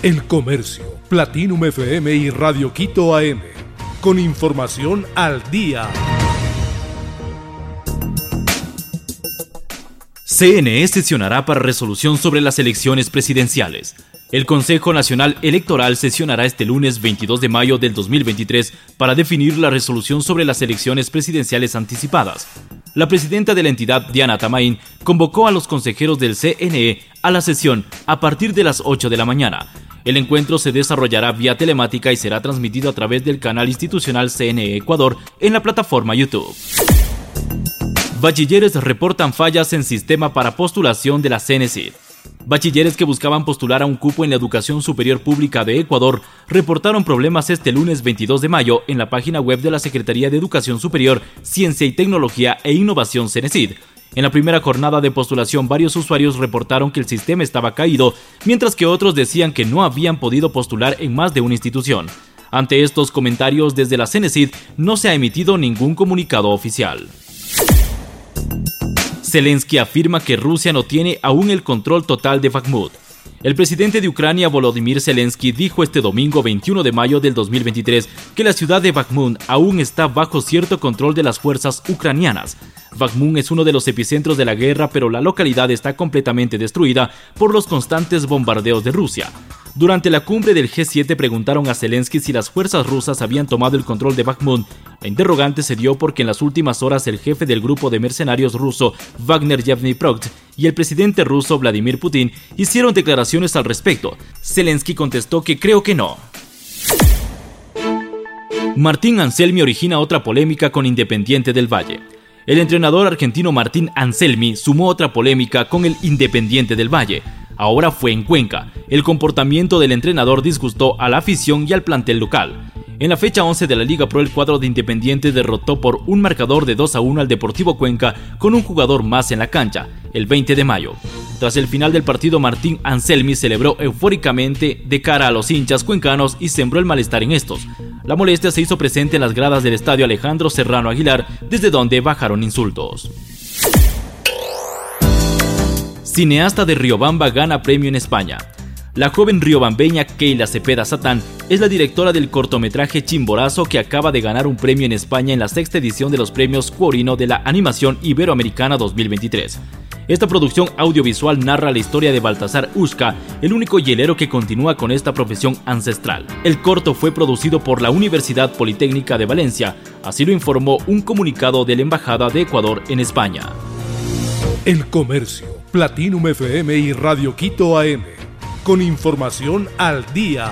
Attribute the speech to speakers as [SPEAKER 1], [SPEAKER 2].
[SPEAKER 1] El Comercio, Platinum FM y Radio Quito AM. Con información al día.
[SPEAKER 2] CNE sesionará para resolución sobre las elecciones presidenciales. El Consejo Nacional Electoral sesionará este lunes 22 de mayo del 2023 para definir la resolución sobre las elecciones presidenciales anticipadas. La presidenta de la entidad, Diana Tamain, convocó a los consejeros del CNE a la sesión a partir de las 8 de la mañana. El encuentro se desarrollará vía telemática y será transmitido a través del canal institucional CNE Ecuador en la plataforma YouTube. Bachilleres reportan fallas en sistema para postulación de la CNCID. Bachilleres que buscaban postular a un cupo en la educación superior pública de Ecuador reportaron problemas este lunes 22 de mayo en la página web de la Secretaría de Educación Superior, Ciencia y Tecnología e Innovación CENESID. En la primera jornada de postulación varios usuarios reportaron que el sistema estaba caído, mientras que otros decían que no habían podido postular en más de una institución. Ante estos comentarios desde la CENESID no se ha emitido ningún comunicado oficial. Zelensky afirma que Rusia no tiene aún el control total de Bakhmut. El presidente de Ucrania, Volodymyr Zelensky, dijo este domingo 21 de mayo del 2023 que la ciudad de Bakhmut aún está bajo cierto control de las fuerzas ucranianas. Bakhmut es uno de los epicentros de la guerra, pero la localidad está completamente destruida por los constantes bombardeos de Rusia. Durante la cumbre del G7 preguntaron a Zelensky si las fuerzas rusas habían tomado el control de Bakhmut. La interrogante se dio porque en las últimas horas el jefe del grupo de mercenarios ruso, Wagner Yevgeny Prokt, y el presidente ruso Vladimir Putin hicieron declaraciones al respecto. Zelensky contestó que creo que no. Martín Anselmi origina otra polémica con Independiente del Valle. El entrenador argentino Martín Anselmi sumó otra polémica con el Independiente del Valle ahora fue en Cuenca. El comportamiento del entrenador disgustó a la afición y al plantel local. En la fecha 11 de la Liga Pro, el cuadro de Independiente derrotó por un marcador de 2 a 1 al Deportivo Cuenca con un jugador más en la cancha, el 20 de mayo. Tras el final del partido, Martín Anselmi celebró eufóricamente de cara a los hinchas cuencanos y sembró el malestar en estos. La molestia se hizo presente en las gradas del estadio Alejandro Serrano Aguilar, desde donde bajaron insultos. Cineasta de Riobamba gana premio en España. La joven riobambeña Keila Cepeda Satán es la directora del cortometraje Chimborazo que acaba de ganar un premio en España en la sexta edición de los premios Cuorino de la Animación Iberoamericana 2023. Esta producción audiovisual narra la historia de Baltasar Ushka, el único hielero que continúa con esta profesión ancestral. El corto fue producido por la Universidad Politécnica de Valencia, así lo informó un comunicado de la Embajada de Ecuador en España.
[SPEAKER 1] El comercio Platinum FM y Radio Quito AM. Con información al día.